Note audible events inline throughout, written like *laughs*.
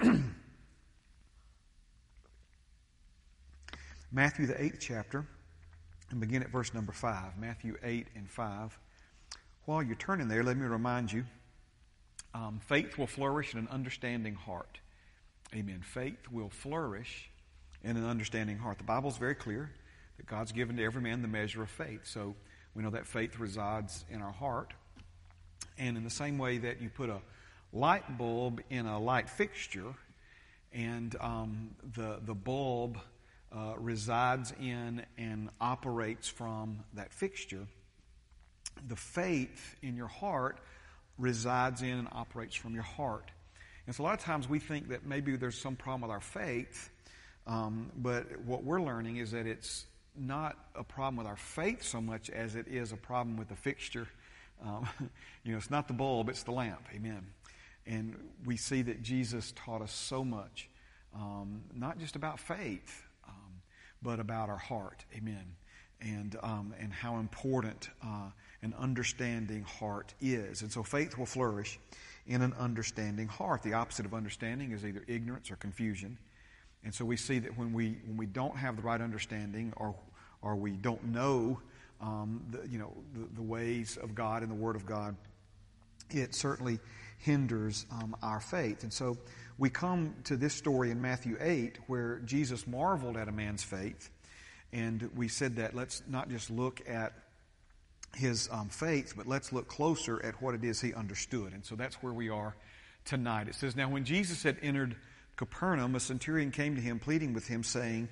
*clears throat* Matthew, the eighth chapter, and begin at verse number 5. Matthew 8 and 5. While you're turning there, let me remind you um, faith will flourish in an understanding heart. Amen. Faith will flourish in an understanding heart. The Bible is very clear that God's given to every man the measure of faith. So we know that faith resides in our heart. And in the same way that you put a light bulb in a light fixture, and um, the, the bulb uh, resides in and operates from that fixture, the faith in your heart resides in and operates from your heart. And so a lot of times we think that maybe there's some problem with our faith, um, but what we're learning is that it's not a problem with our faith so much as it is a problem with the fixture. Um, *laughs* you know, it's not the bulb, it's the lamp. Amen. And we see that Jesus taught us so much, um, not just about faith, um, but about our heart. Amen. And, um, and how important uh, an understanding heart is. And so faith will flourish in an understanding heart. The opposite of understanding is either ignorance or confusion. And so we see that when we, when we don't have the right understanding or, or we don't know um, the, you know, the, the, ways of God and the Word of God, it certainly hinders um, our faith. And so we come to this story in Matthew 8 where Jesus marveled at a man's faith. And we said that let's not just look at his um, faith, but let's look closer at what it is he understood. And so that's where we are tonight. It says, Now when Jesus had entered Capernaum, a centurion came to him, pleading with him, saying,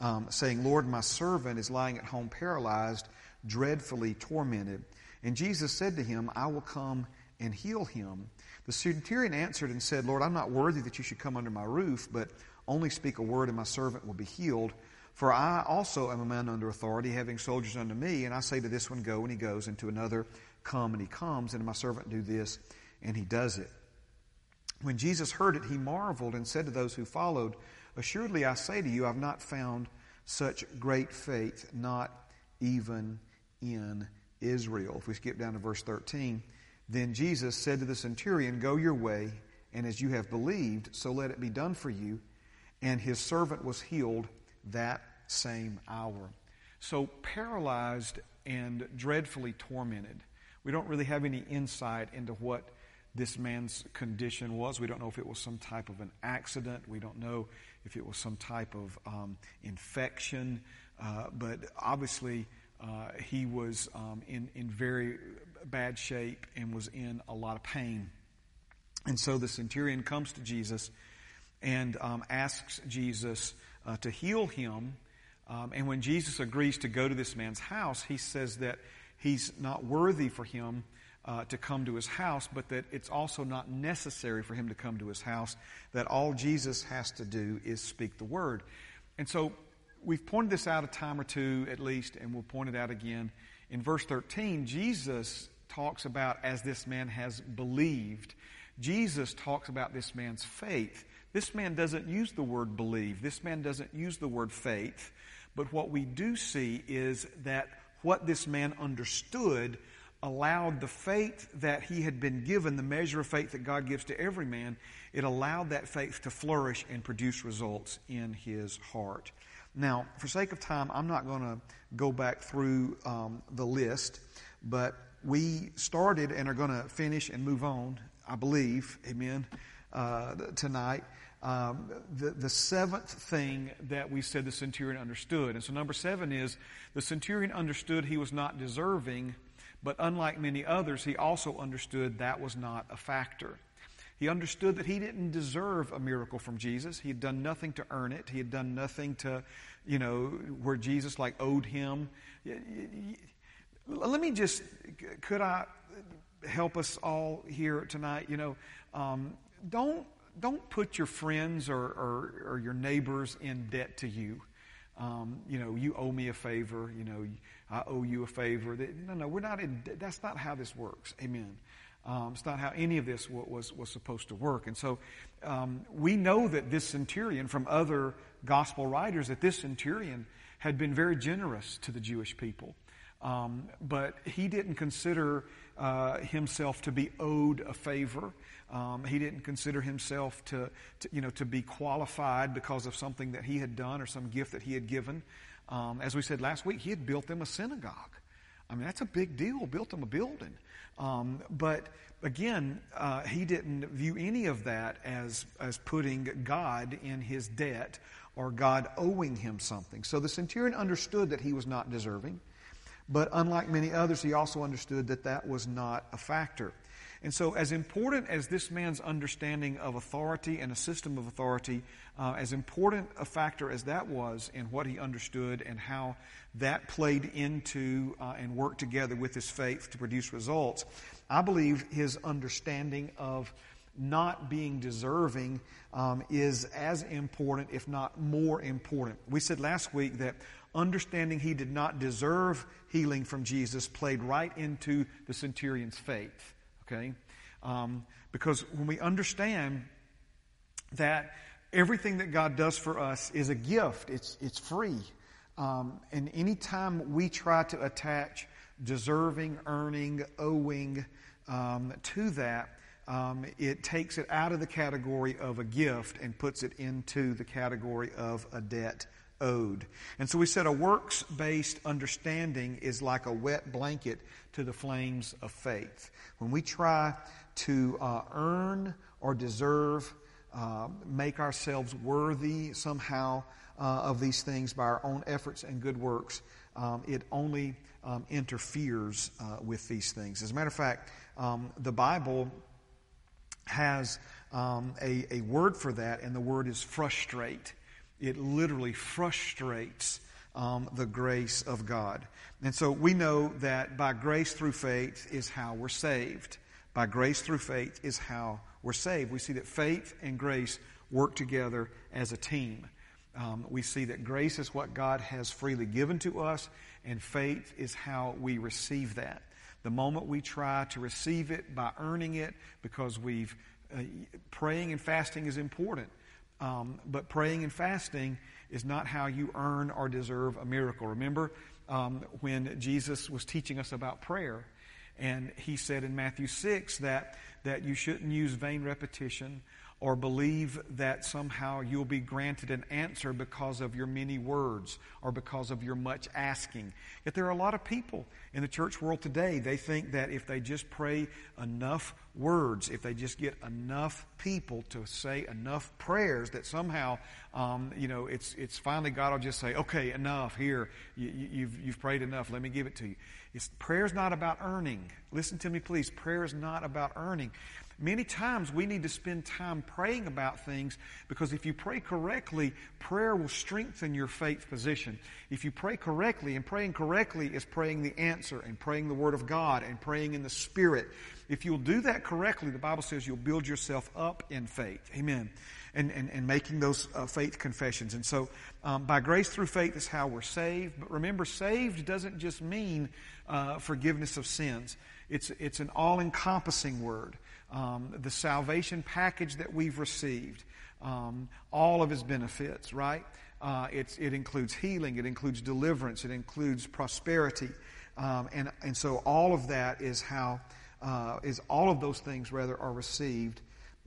um, saying, Lord, my servant is lying at home paralyzed, dreadfully tormented. And Jesus said to him, I will come and heal him. The centurion answered and said, Lord, I'm not worthy that you should come under my roof, but only speak a word and my servant will be healed. For I also am a man under authority, having soldiers under me, and I say to this one, Go, and he goes, and to another, Come, and he comes, and my servant, Do this, and he does it. When Jesus heard it, he marveled and said to those who followed, Assuredly I say to you, I've not found such great faith, not even in Israel. If we skip down to verse 13, then Jesus said to the centurion, Go your way, and as you have believed, so let it be done for you. And his servant was healed that same hour. So, paralyzed and dreadfully tormented. We don't really have any insight into what this man's condition was. We don't know if it was some type of an accident. We don't know if it was some type of um, infection. Uh, but obviously, uh, he was um, in, in very bad shape and was in a lot of pain. And so the centurion comes to Jesus and um, asks Jesus uh, to heal him. Um, and when Jesus agrees to go to this man's house, he says that he's not worthy for him uh, to come to his house, but that it's also not necessary for him to come to his house, that all Jesus has to do is speak the word. And so we've pointed this out a time or two at least, and we'll point it out again. In verse 13, Jesus talks about as this man has believed. Jesus talks about this man's faith. This man doesn't use the word believe. This man doesn't use the word faith. But what we do see is that what this man understood allowed the faith that he had been given, the measure of faith that God gives to every man, it allowed that faith to flourish and produce results in his heart. Now, for sake of time, I'm not going to go back through um, the list, but we started and are going to finish and move on, I believe, amen, uh, tonight um, the, the seventh thing that we said the centurion understood. And so, number seven is the centurion understood he was not deserving, but unlike many others, he also understood that was not a factor. He understood that he didn't deserve a miracle from Jesus. He had done nothing to earn it. He had done nothing to, you know, where Jesus like owed him. Let me just, could I help us all here tonight? You know, um, don't don't put your friends or, or, or your neighbors in debt to you. Um, you know, you owe me a favor. You know, I owe you a favor. No, no, we're not in. That's not how this works. Amen. Um, it's not how any of this was was supposed to work. And so, um, we know that this centurion, from other gospel writers, that this centurion had been very generous to the Jewish people. Um, but he didn't consider uh, himself to be owed a favor. Um, he didn't consider himself to, to, you know, to be qualified because of something that he had done or some gift that he had given. Um, as we said last week, he had built them a synagogue. I mean, that's a big deal. Built them a building. Um, but again, uh, he didn't view any of that as, as putting God in his debt or God owing him something. So the centurion understood that he was not deserving, but unlike many others, he also understood that that was not a factor. And so, as important as this man's understanding of authority and a system of authority, uh, as important a factor as that was in what he understood and how that played into uh, and worked together with his faith to produce results, I believe his understanding of not being deserving um, is as important, if not more important. We said last week that understanding he did not deserve healing from Jesus played right into the centurion's faith. Okay? Um, because when we understand that everything that God does for us is a gift, it's, it's free. Um, and anytime we try to attach deserving, earning, owing um, to that, um, it takes it out of the category of a gift and puts it into the category of a debt owed. And so we said a works based understanding is like a wet blanket to the flames of faith. When we try to uh, earn or deserve, uh, make ourselves worthy somehow uh, of these things by our own efforts and good works, um, it only um, interferes uh, with these things. As a matter of fact, um, the Bible has um, a, a word for that, and the word is frustrate. It literally frustrates um, the grace of God. And so we know that by grace through faith is how we're saved. By grace through faith is how we're saved. We see that faith and grace work together as a team. Um, we see that grace is what God has freely given to us, and faith is how we receive that. The moment we try to receive it by earning it, because we've uh, praying and fasting is important, um, but praying and fasting is not how you earn or deserve a miracle. Remember um, when Jesus was teaching us about prayer, and he said in Matthew 6 that, that you shouldn't use vain repetition or believe that somehow you'll be granted an answer because of your many words or because of your much asking. Yet there are a lot of people in the church world today, they think that if they just pray enough words, if they just get enough people to say enough prayers, that somehow, um, you know, it's, it's finally God will just say, okay, enough, here, you, have you've, you've prayed enough, let me give it to you. It's, prayer's not about earning. Listen to me, please. Prayer is not about earning. Many times we need to spend time praying about things because if you pray correctly, prayer will strengthen your faith position. If you pray correctly, and praying correctly is praying the answer and praying the Word of God and praying in the Spirit. If you'll do that correctly, the Bible says you'll build yourself up in faith. Amen. And, and, and making those uh, faith confessions. And so, um, by grace through faith is how we're saved. But remember, saved doesn't just mean uh, forgiveness of sins, it's, it's an all encompassing word um, the salvation package that we've received, um, all of his benefits, right? Uh, it includes healing, it includes deliverance, it includes prosperity. Um, and, and so all of that is how, uh, is all of those things rather are received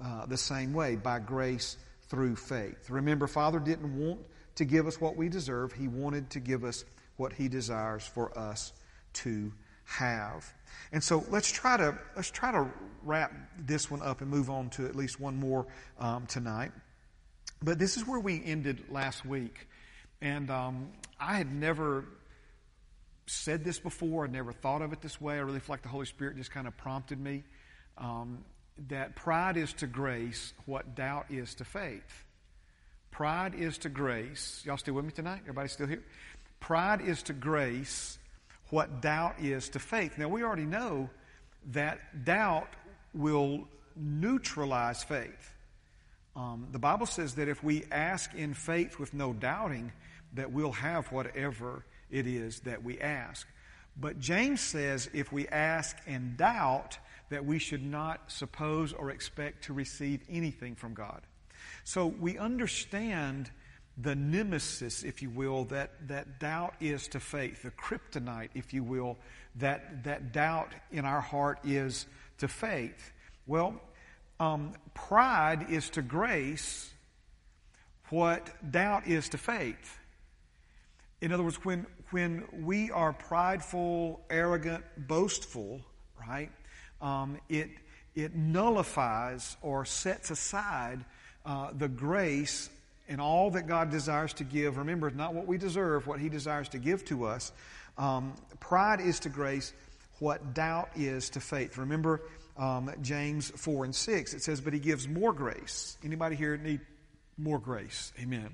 uh, the same way by grace through faith. Remember, Father didn't want to give us what we deserve, He wanted to give us what He desires for us to have. And so let's try to let's try to wrap this one up and move on to at least one more um, tonight. But this is where we ended last week, and um, I had never said this before. I never thought of it this way. I really feel like the Holy Spirit just kind of prompted me um, that pride is to grace what doubt is to faith. Pride is to grace. Y'all still with me tonight? Everybody still here? Pride is to grace what doubt is to faith. Now, we already know that doubt will neutralize faith. Um, the Bible says that if we ask in faith with no doubting, that we'll have whatever it is that we ask. But James says if we ask and doubt, that we should not suppose or expect to receive anything from God. So we understand the nemesis, if you will, that, that doubt is to faith, the kryptonite, if you will, that, that doubt in our heart is to faith. Well, um, pride is to grace what doubt is to faith. In other words, when, when we are prideful, arrogant, boastful, right, um, it, it nullifies or sets aside uh, the grace and all that God desires to give. Remember, it's not what we deserve, what He desires to give to us. Um, pride is to grace what doubt is to faith. Remember um, James 4 and 6. It says, But He gives more grace. Anybody here need more grace? Amen.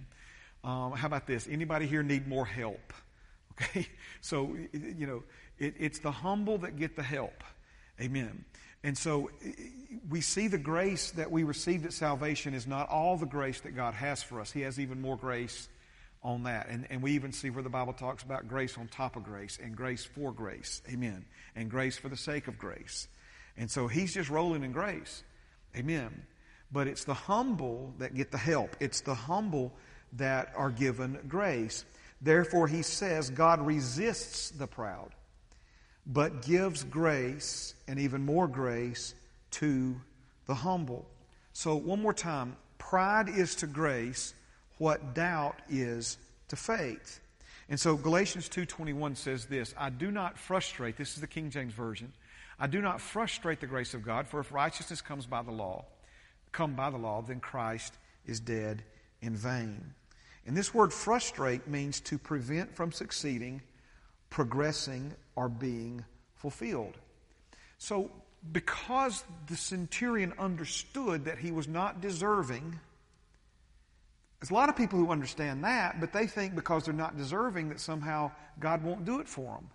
Um, how about this? Anybody here need more help? *laughs* Okay? So, you know, it, it's the humble that get the help. Amen. And so we see the grace that we received at salvation is not all the grace that God has for us. He has even more grace on that. And, and we even see where the Bible talks about grace on top of grace and grace for grace. Amen. And grace for the sake of grace. And so he's just rolling in grace. Amen. But it's the humble that get the help. It's the humble that are given grace. Therefore, he says God resists the proud, but gives grace and even more grace to the humble. So, one more time pride is to grace what doubt is to faith. And so Galatians 2:21 says this, I do not frustrate, this is the King James version. I do not frustrate the grace of God, for if righteousness comes by the law, come by the law, then Christ is dead in vain. And this word frustrate means to prevent from succeeding, progressing, or being fulfilled. So, because the centurion understood that he was not deserving, there's a lot of people who understand that, but they think because they're not deserving that somehow God won't do it for them.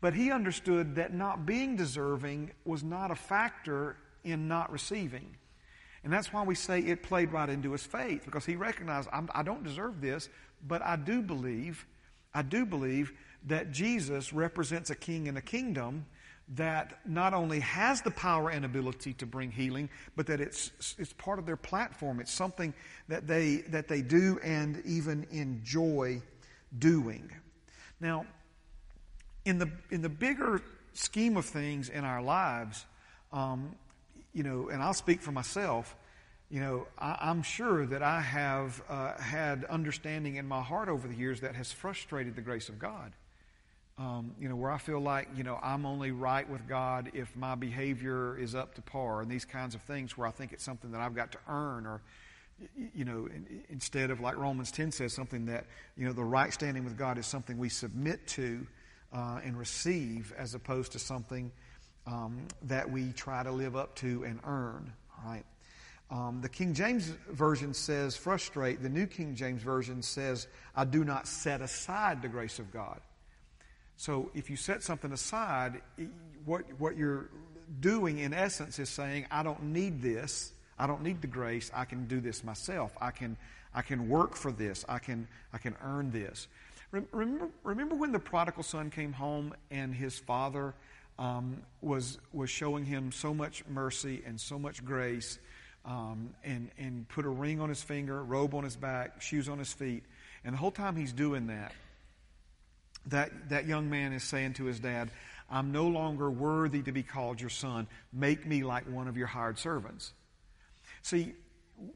But he understood that not being deserving was not a factor in not receiving. And that's why we say it played right into his faith, because he recognized, I don't deserve this, but I do believe, I do believe that Jesus represents a king in a kingdom that not only has the power and ability to bring healing, but that it's, it's part of their platform. It's something that they, that they do and even enjoy doing. Now, in the, in the bigger scheme of things in our lives, um, you know, and I'll speak for myself, you know, I, am sure that I have uh, had understanding in my heart over the years that has frustrated the grace of God. Um, you know, where I feel like, you know, I'm only right with God if my behavior is up to par, and these kinds of things where I think it's something that I've got to earn, or, you know, instead of like Romans 10 says, something that, you know, the right standing with God is something we submit to uh, and receive as opposed to something um, that we try to live up to and earn, right? Um, the King James Version says frustrate. The New King James Version says, I do not set aside the grace of God. So if you set something aside, what, what you're doing in essence is saying, I don't need this. I don't need the grace. I can do this myself. I can, I can work for this. I can, I can earn this. Remember, remember when the prodigal son came home and his father um, was, was showing him so much mercy and so much grace um, and, and put a ring on his finger, robe on his back, shoes on his feet. And the whole time he's doing that, that, that young man is saying to his dad, I'm no longer worthy to be called your son. Make me like one of your hired servants. See,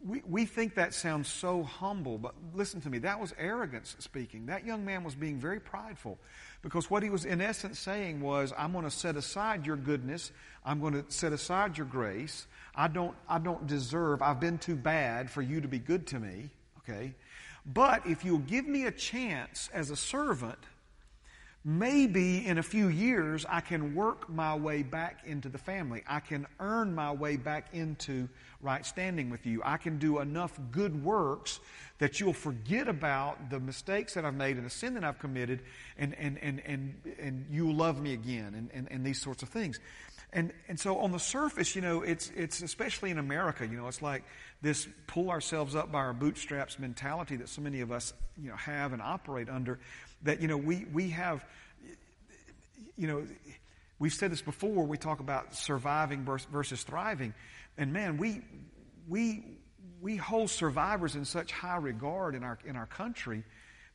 we, we think that sounds so humble, but listen to me, that was arrogance speaking. That young man was being very prideful because what he was in essence saying was, I'm going to set aside your goodness, I'm going to set aside your grace. I don't, I don't deserve, I've been too bad for you to be good to me, okay? But if you'll give me a chance as a servant, maybe in a few years I can work my way back into the family. I can earn my way back into right standing with you. I can do enough good works that you'll forget about the mistakes that I've made and the sin that I've committed and, and, and, and, and you'll love me again and, and, and these sorts of things. And, and so on the surface, you know, it's, it's especially in America, you know, it's like this pull ourselves up by our bootstraps mentality that so many of us, you know, have and operate under that, you know, we, we have, you know, we've said this before, we talk about surviving versus thriving. And man, we, we, we hold survivors in such high regard in our, in our country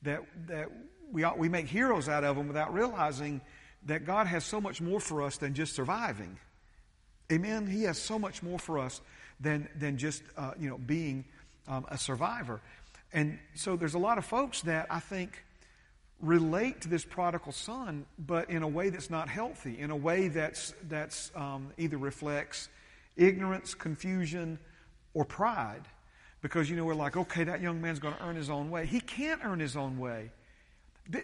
that, that we, we make heroes out of them without realizing that God has so much more for us than just surviving. Amen? He has so much more for us than, than just, uh, you know, being um, a survivor. And so there's a lot of folks that I think relate to this prodigal son, but in a way that's not healthy, in a way that's, that's um, either reflects ignorance, confusion, or pride. Because, you know, we're like, okay, that young man's going to earn his own way. He can't earn his own way.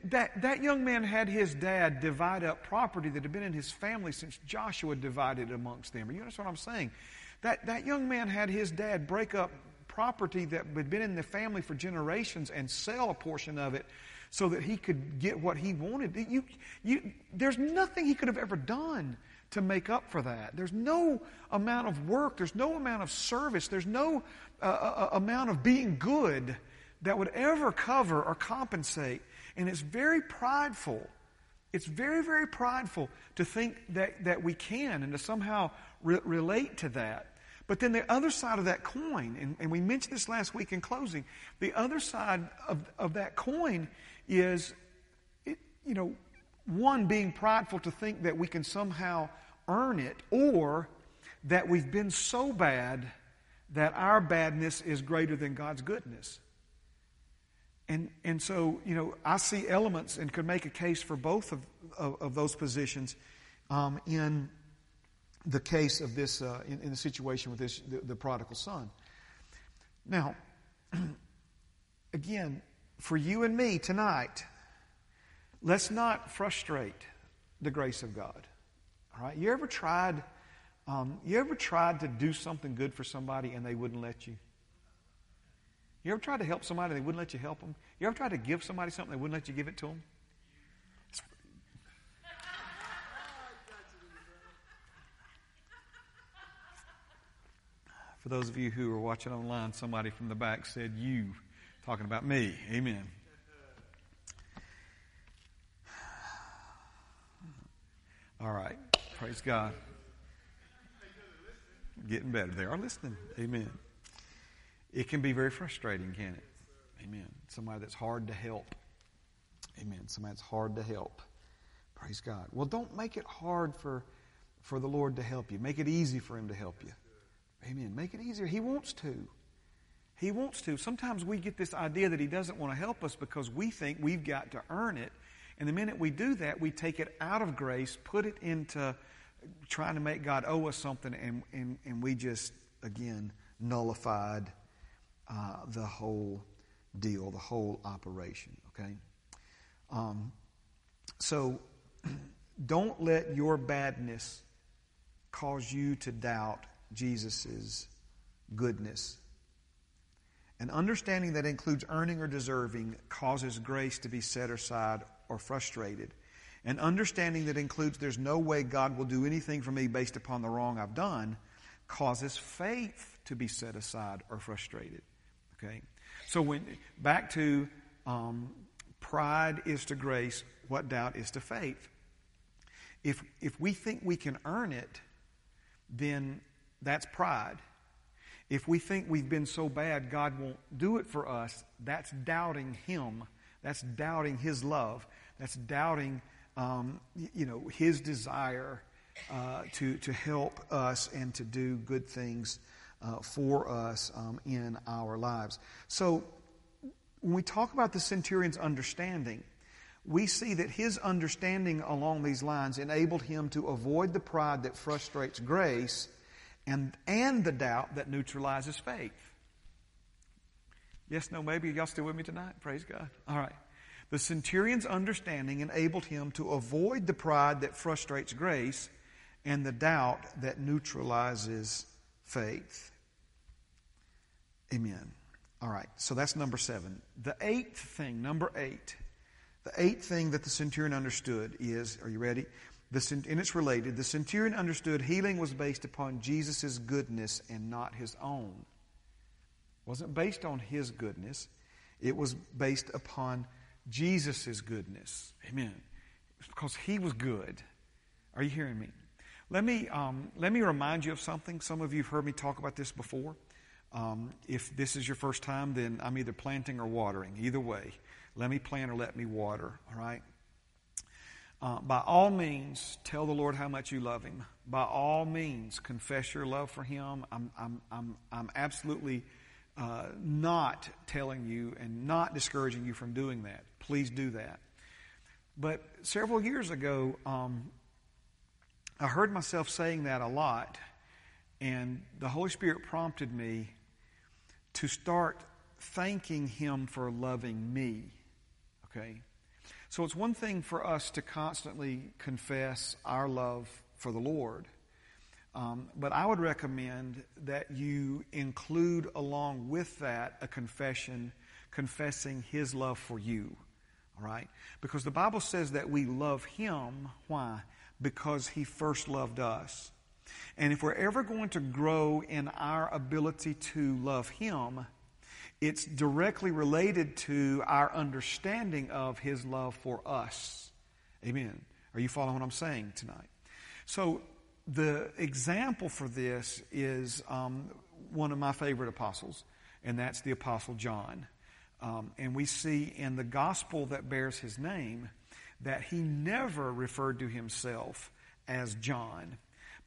that, that young man had his dad divide up property that had been in his family since Joshua divided amongst them. You understand what I'm saying? That, that young man had his dad break up property that had been in the family for generations and sell a portion of it so that he could get what he wanted. You, you, there's nothing he could have ever done to make up for that. There's no amount of work, there's no amount of service, there's no uh, uh, uh, amount of being good that would ever cover or compensate. And it's very prideful. It's very, very prideful to think that, that we can and to somehow re- relate to that. But then the other side of that coin, and, and we mentioned this last week in closing, the other side of, of that coin is, it, you know, one, being prideful to think that we can somehow earn it, or that we've been so bad that our badness is greater than God's goodness. And, and so, you know, I see elements and could make a case for both of, of, of those positions um, in the case of this, uh, in, in, the situation with this, the, the prodigal son. Now, *clears throat* again, for you and me tonight, let's not frustrate the grace of God. All right? You ever tried, um, you ever tried to do something good for somebody and they wouldn't let you? You ever tried to help somebody and they wouldn't let you help them? You ever tried to give somebody something they wouldn't let you give it to them? *laughs* For those of you who are watching online, somebody from the back said, You, talking about me. Amen. All right. Praise God. Getting better. They are listening. Amen. It can be very frustrating, can it? Amen. Somebody that's hard to help. Amen. Somebody that's hard to help. Praise God. Well, don't make it hard for, for the Lord to help you. Make it easy for Him to help you. Amen. Make it easier. He wants to. He wants to. Sometimes we get this idea that He doesn't want to help us because we think we've got to earn it. And the minute we do that, we take it out of grace, put it into trying to make God owe us something, and, and, and we just, again, nullified uh, the whole deal, the whole operation, okay? Um, so *clears throat* don't let your badness cause you to doubt Jesus' goodness. An understanding that includes earning or deserving causes grace to be set aside or frustrated. An understanding that includes there's no way God will do anything for me based upon the wrong I've done causes faith to be set aside or frustrated. Okay? So when back to um, pride is to grace, what doubt is to faith. If if we think we can earn it, then that's pride. If we think we've been so bad, God won't do it for us, that's doubting Him. That's doubting His love. That's doubting, um, you know, His desire uh, to, to help us and to do good things uh, for us um, in our lives. So when we talk about the centurion's understanding, we see that his understanding along these lines enabled him to avoid the pride that frustrates grace and, and the doubt that neutralizes faith. Yes, no, maybe. Y'all still with me tonight? Praise God. All right. The centurion's understanding enabled him to avoid the pride that frustrates grace and the doubt that neutralizes faith. Amen. All right, so that's number seven. The eighth thing, number eight, the eighth thing that the centurion understood is, are you ready? The, and it's related. The centurion understood healing was based upon Jesus' goodness and not his own. It wasn't based on his goodness, it was based upon Jesus' goodness. Amen. It's because he was good. Are you hearing me? Let me, um, let me remind you of something. Some of you have heard me talk about this before. Um, if this is your first time, then I'm either planting or watering. Either way, let me plant or let me water, all right? Uh, by all means, tell the Lord how much you love Him. By all means, confess your love for Him. I'm, I'm, I'm, I'm absolutely uh, not telling you and not discouraging you from doing that. Please do that. But several years ago, um, I heard myself saying that a lot, and the Holy Spirit prompted me to start thanking Him for loving me. Okay? So it's one thing for us to constantly confess our love for the Lord. Um, but I would recommend that you include along with that a confession confessing His love for you. All right? Because the Bible says that we love Him. Why? Because He first loved us. And if we're ever going to grow in our ability to love Him, it's directly related to our understanding of His love for us. Amen. Are you following what I'm saying tonight? So, the example for this is um, one of my favorite apostles, and that's the Apostle John. Um, and we see in the gospel that bears his name that he never referred to himself as John.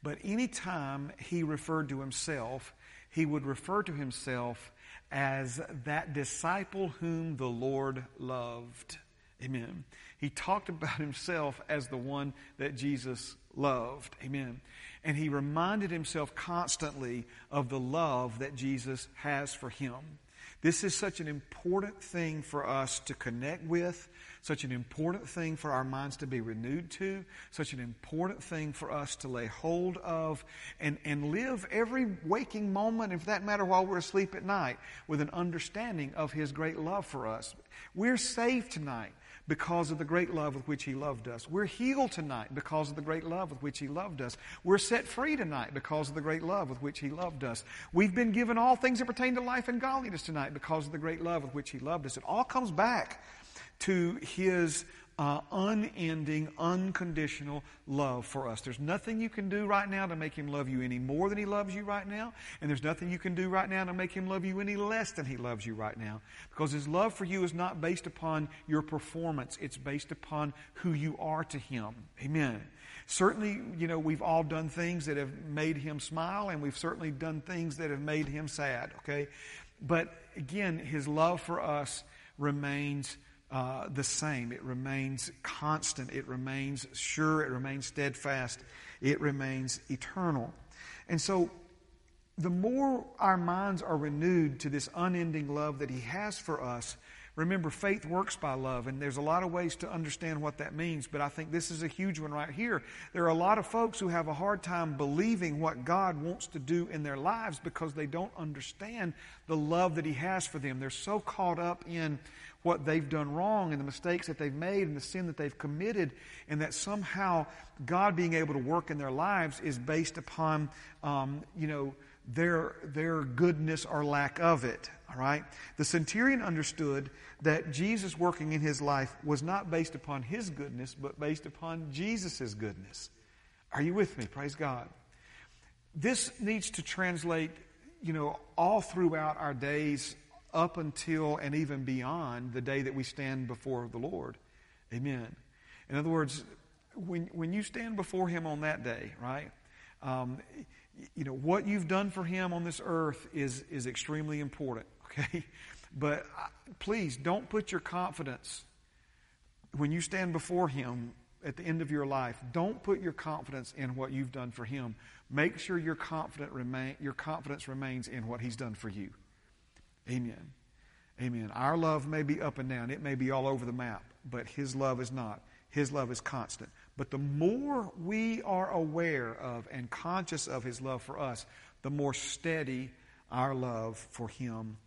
But anytime he referred to himself, he would refer to himself as that disciple whom the Lord loved. Amen. He talked about himself as the one that Jesus loved. Amen. And he reminded himself constantly of the love that Jesus has for him. This is such an important thing for us to connect with, such an important thing for our minds to be renewed to, such an important thing for us to lay hold of and, and live every waking moment, and for that matter, while we're asleep at night, with an understanding of His great love for us. We're saved tonight because of the great love with which He loved us. We're healed tonight because of the great love with which He loved us. We're set free tonight because of the great love with which He loved us. We've been given all things that pertain to life and godliness tonight because of the great love with which He loved us. It all comes back to His uh, unending, unconditional love for us. There's nothing you can do right now to make Him love you any more than He loves you right now, and there's nothing you can do right now to make Him love you any less than He loves you right now. Because His love for you is not based upon your performance, it's based upon who you are to Him. Amen. Certainly, you know, we've all done things that have made Him smile, and we've certainly done things that have made Him sad, okay? But again, His love for us remains uh, the same. It remains constant. It remains sure. It remains steadfast. It remains eternal. And so, the more our minds are renewed to this unending love that He has for us, remember, faith works by love, and there's a lot of ways to understand what that means, but I think this is a huge one right here. There are a lot of folks who have a hard time believing what God wants to do in their lives because they don't understand the love that He has for them. They're so caught up in what they've done wrong and the mistakes that they've made and the sin that they've committed, and that somehow God being able to work in their lives is based upon, um, you know, their, their goodness or lack of it. All right? The centurion understood that Jesus working in his life was not based upon his goodness, but based upon Jesus' goodness. Are you with me? Praise God. This needs to translate, you know, all throughout our days up until and even beyond the day that we stand before the Lord. Amen. In other words, when, when you stand before Him on that day, right, um, you know, what you've done for Him on this earth is, is extremely important, *laughs* okay? But uh, please don't put your confidence when you stand before Him at the end of your life. Don't put your confidence in what you've done for Him. Make sure your, confident remain, your confidence remains in what He's done for you. Amen. Amen. Our love may be up and down, it may be all over the map, but His love is not. His love is constant. But the more we are aware of and conscious of His love for us, the more steady our love for Him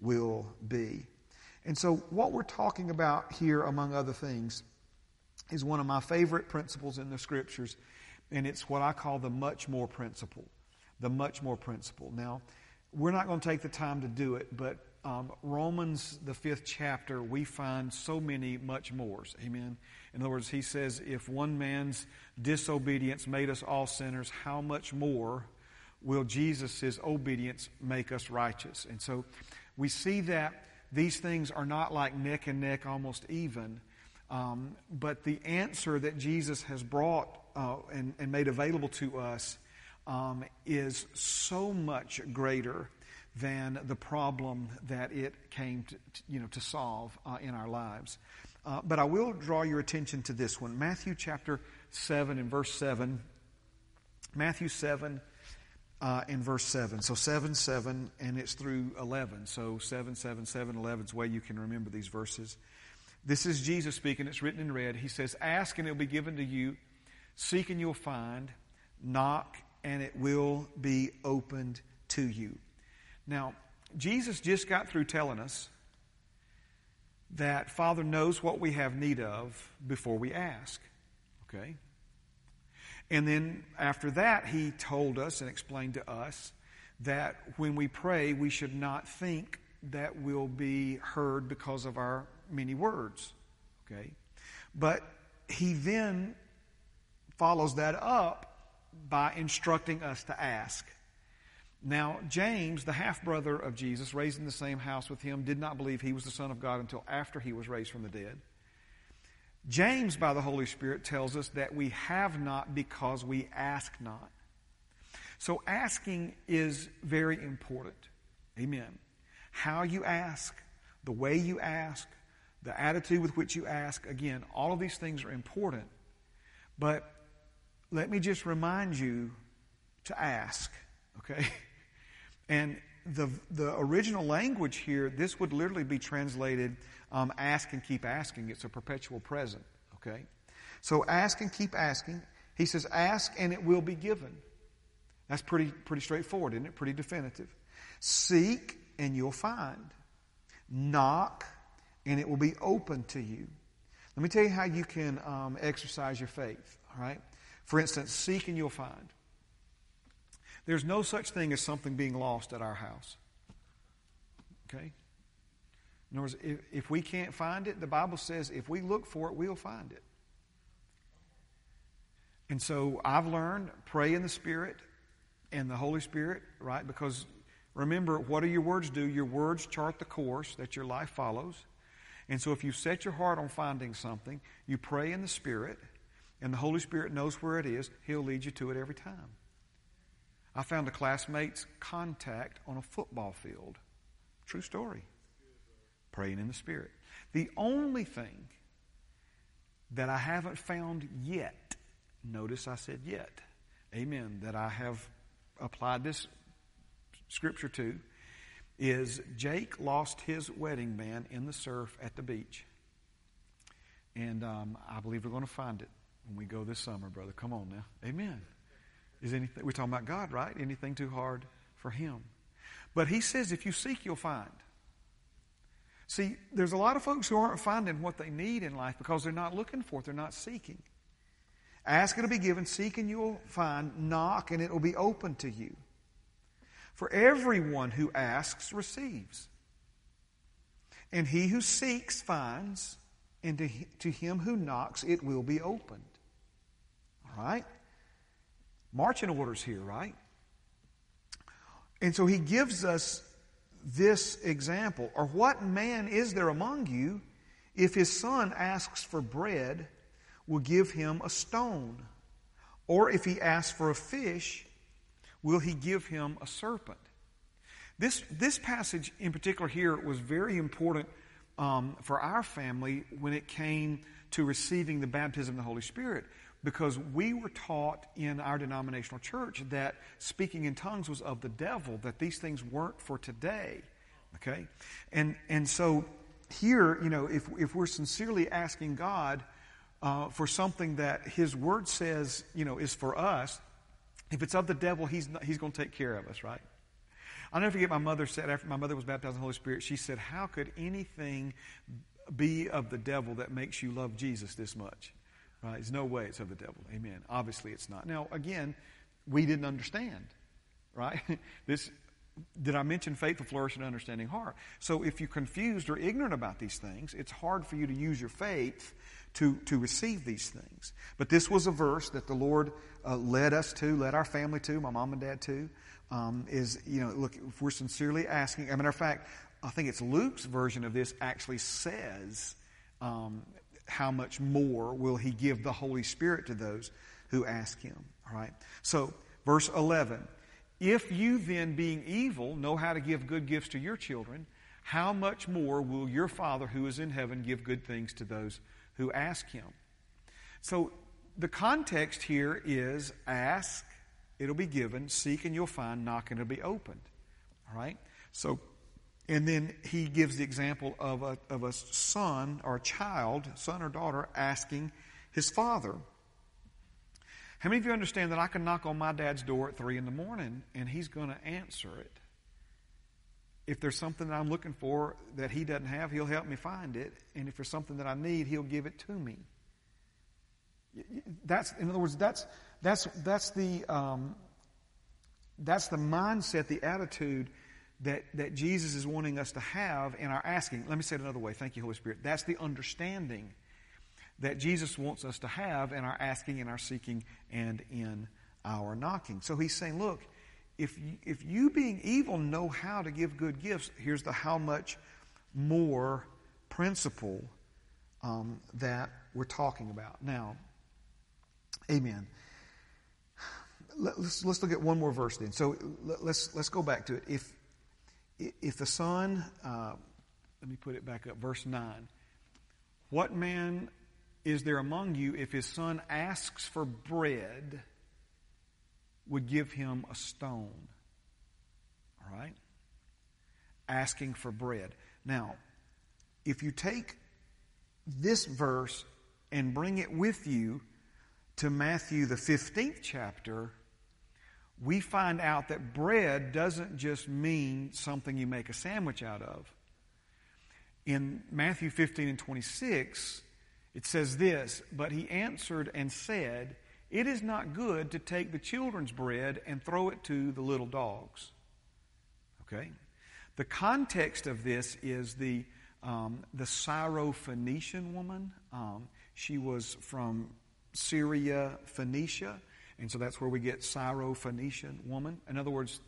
will be. And so, what we're talking about here, among other things, is one of my favorite principles in the Scriptures, and it's what I call the much more principle. The much more principle. Now, we're not going to take the time to do it, but um, Romans, the fifth chapter, we find so many much mores. Amen. In other words, he says, if one man's disobedience made us all sinners, how much more will Jesus' obedience make us righteous. And so we see that these things are not like neck and neck, almost even. Um, but the answer that Jesus has brought uh, and, and, made available to us um, is so much greater than the problem that it came to, you know, to solve uh, in our lives. Uh, but I will draw your attention to this one Matthew chapter 7 and verse 7. Matthew 7 uh, in verse 7. So 7, 7, and it's through 11. So 7, 7, 7, 11 is the way you can remember these verses. This is Jesus speaking. It's written in red. He says, Ask and it will be given to you. Seek and you'll find. Knock and it will be opened to you. Now, Jesus just got through telling us that Father knows what we have need of before we ask. Okay? And then after that, he told us and explained to us that when we pray, we should not think that we'll be heard because of our many words. Okay? But he then follows that up by instructing us to ask. Now, James, the half brother of Jesus, raised in the same house with him, did not believe he was the Son of God until after he was raised from the dead. James, by the Holy Spirit, tells us that we have not because we ask not. So, asking is very important. Amen. How you ask, the way you ask, the attitude with which you ask, again, all of these things are important. But let me just remind you to ask, okay? *laughs* And the, the original language here, this would literally be translated um, ask and keep asking. It's a perpetual present, okay? So ask and keep asking. He says, ask and it will be given. That's pretty, pretty straightforward, isn't it? Pretty definitive. Seek and you'll find. Knock and it will be open to you. Let me tell you how you can um, exercise your faith, all right? For instance, seek and you'll find. There's no such thing as something being lost at our house. Okay? In other words, if, if we can't find it, the Bible says if we look for it, we'll find it. And so I've learned pray in the Spirit and the Holy Spirit, right? Because remember, what do your words do? Your words chart the course that your life follows. And so if you set your heart on finding something, you pray in the Spirit, and the Holy Spirit knows where it is, He'll lead you to it every time. I found a classmate's contact on a football field. True story. Praying in the Spirit. The only thing that I haven't found yet, notice I said yet, amen, that I have applied this scripture to, is Jake lost his wedding band in the surf at the beach. And um, I believe we're going to find it when we go this summer, brother. Come on now. Amen. Is anything, we're talking about God, right? Anything too hard for Him. But He says, if you seek, you'll find. See, there's a lot of folks who aren't finding what they need in life because they're not looking for it, they're not seeking. Ask and it'll be given, seek and you'll find, knock and it will be open to you. For everyone who asks receives. And he who seeks finds, and to, to him who knocks it will be opened. Right? marching orders here, right? And so he gives us this example. Or what man is there among you, if his son asks for bread, will give him a stone? Or if he asks for a fish, will he give him a serpent? This, this passage in particular here was very important um, for our family when it came to receiving the baptism of the Holy Spirit because we were taught in our denominational church that speaking in tongues was of the devil, that these things weren't for today. Okay? And, and so here, you know, if, if we're sincerely asking God uh, for something that His Word says, you know, is for us, if it's of the devil, He's, he's going to take care of us, right? I'll never forget my mother said, after my mother was baptized in the Holy Spirit, she said, How could anything be of the devil that makes you love Jesus this much? Right? There's no way it's of the devil. Amen. Obviously, it's not. Now, again, we didn't understand. Right? *laughs* this did I mention faith will flourish an understanding heart? So if you're confused or ignorant about these things, it's hard for you to use your faith to, to receive these things. But this was a verse that the Lord uh, led us to, led our family to, my mom and dad to, um, is, you know, look, if we're sincerely asking, as a matter of fact, I think it's Luke's version of this actually says, um, how much more will he give the Holy Spirit to those who ask him, all right? So, verse 11, if you then, being evil, know how to give good gifts to your children, how much more will your Father who is in heaven give good things to those who ask him? So, the context here is ask, it'll be given, seek and you'll find, knock and it'll be opened. All right? So, and then he gives the example of a, of a son or child, son or daughter, asking his father. How many of you understand that I can knock on my dad's door at 3 in the morning and he's going to answer it? If there's something that I'm looking for that he doesn't have, he'll help me find it. And if there's something that I need, he'll give it to me. That's, in other words, that's, that's, that's, the, um, that's the mindset, the attitude that, that Jesus is wanting us to have in our asking. Let me say it another way. Thank you, Holy Spirit. That's the understanding that Jesus wants us to have in our asking, in our seeking, and in our knocking. So he's saying, look, if you, if you being evil know how to give good gifts, here's the how much more principle um, that we're talking about. Now, amen. Let's, let's look at one more verse then. So let's, let's go back to it. If, if the son, uh, let me put it back up, verse 9. What man is there among you if his son asks for bread, would give him a stone? All right? Asking for bread. Now, if you take this verse and bring it with you to Matthew, the 15th chapter, we find out that bread doesn't just mean something you make a sandwich out of. In Matthew 15 and 26, it says this But he answered and said, It is not good to take the children's bread and throw it to the little dogs. Okay? The context of this is the, um, the Syrophoenician woman. Um, she was from Syria, Phoenicia, and so that's where we get Syrophoenician woman. In other words,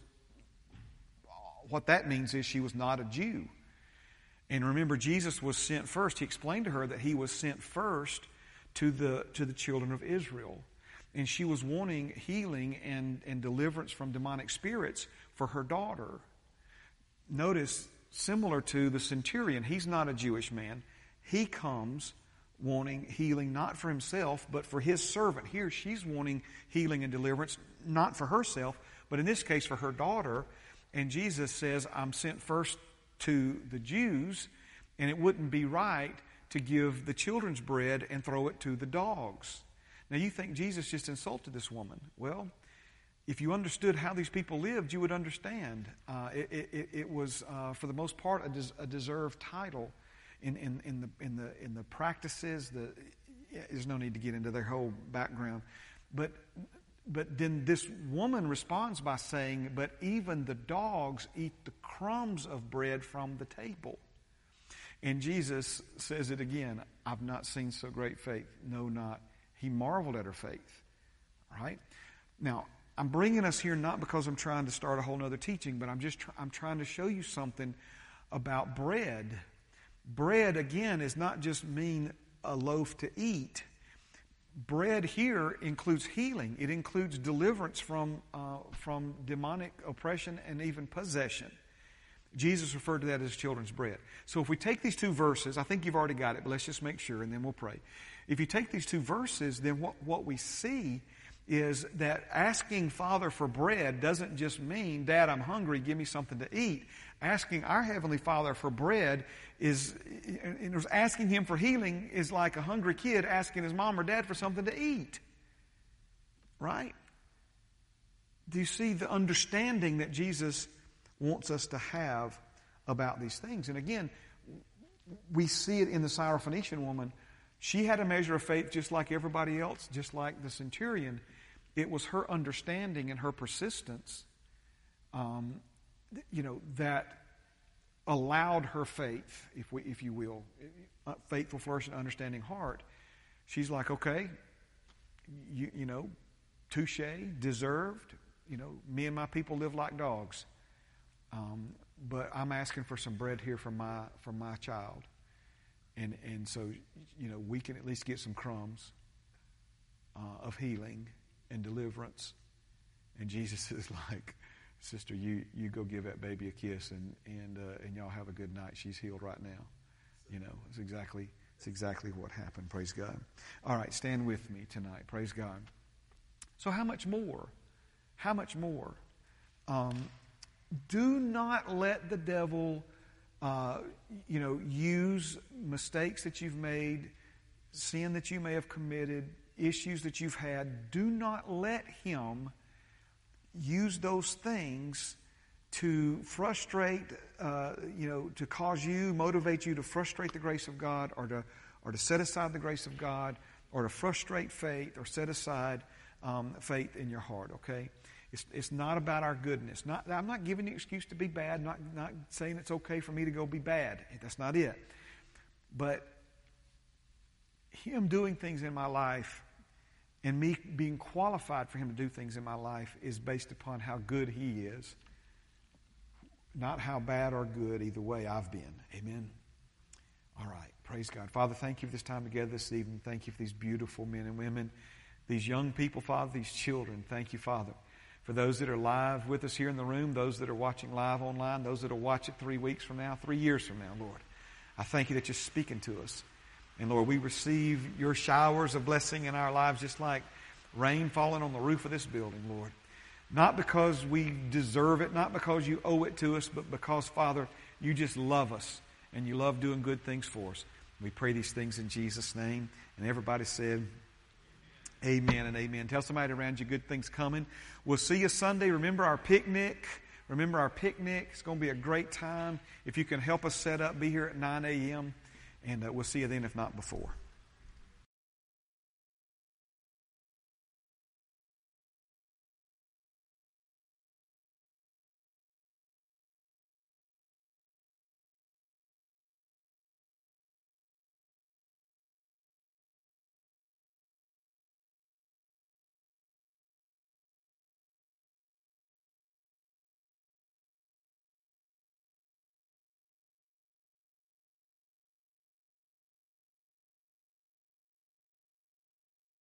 what that means is she was not a Jew. And remember, Jesus was sent first. He explained to her that he was sent first to the, to the children of Israel. And she was wanting healing and, and deliverance from demonic spirits for her daughter. Notice, similar to the centurion, he's not a Jewish man. He comes wanting healing not for himself, but for his servant. Here, she's wanting healing and deliverance not for herself, but in this case for her daughter. And Jesus says, I'm sent first to the Jews, and it wouldn't be right to give the children's bread and throw it to the dogs. Now, you think Jesus just insulted this woman. Well, if you understood how these people lived, you would understand. Uh, it, it, it, was, uh, for the most part, a, des- a deserved title in, in, in, the, in, the, in the practices. The, there's no need to get into their whole background. But but then this woman responds by saying, But even the dogs eat the crumbs of bread from the table. And Jesus says it again I've not seen so great faith. No, not. He marveled at her faith. Right? Now, I'm bringing us here not because I'm trying to start a whole other teaching, but I'm just try- I'm trying to show you something about bread. Bread, again, is not just mean a loaf to eat bread here includes healing. It includes deliverance from, uh, from demonic oppression and even possession. Jesus referred to that as children's bread. So if we take these two verses, I think you've already got it, but let's just make sure and then we'll pray. If you take these two verses, then what, what we see is that asking Father for bread doesn't just mean, Dad, I'm hungry, give me something to eat. Asking our Heavenly Father for bread is, and asking Him for healing is like a hungry kid asking his mom or dad for something to eat. Right? Do you see the understanding that Jesus wants us to have about these things? And again, we see it in the Syrophoenician woman. She had a measure of faith just like everybody else, just like the centurion. It was her understanding and her persistence um, you know, that allowed her faith, if, we, if you will, uh, faithful, flourishing, understanding heart. She's like, okay, you, you know, touche, deserved. You know, me and my people live like dogs. Um, but I'm asking for some bread here from my, from my child. And, and so, you know, we can at least get some crumbs uh, of healing and deliverance. And Jesus *laughs* is like, sister, you, you go give that baby a kiss and, and, uh, and y'all have a good night. She's healed right now. You know, it's exactly, it's exactly what happened. Praise God. All right, stand with me tonight. Praise God. So, how much more? How much more? Um, do not let the devil, uh, you know, use mistakes that you've made, sin that you may have committed, issues that you've had. Do not let him use those things to frustrate, uh, you know, to cause you, motivate you to frustrate the grace of God or to, or to set aside the grace of God or to frustrate faith or set aside um, faith in your heart, okay? It's, it's not about our goodness. Not, I'm not giving an excuse to be bad, not, not saying it's okay for me to go be bad. That's not it. But Him doing things in my life and me being qualified for Him to do things in my life is based upon how good He is, not how bad or good, either way, I've been. Amen. All right. Praise God. Father, thank you for this time together this evening. Thank you for these beautiful men and women, these young people, Father, these children. Thank you, Father for those that are live with us here in the room, those that are watching live online, those that will watch it three weeks from now, three years from now, Lord. I thank you that you're speaking to us. And Lord, we receive your showers of blessing in our lives just like rain falling on the roof of this building, Lord. Not because we deserve it, not because you owe it to us, but because, Father, you just love us and you love doing good things for us. We pray these things in Jesus' name. And everybody said, Amen and amen. Tell somebody around you good things coming. We'll see you Sunday. Remember our picnic. Remember our picnic. It's going to be a great time. If you can help us set up, be here at 9 a.m. And uh, we'll see you then, if not before.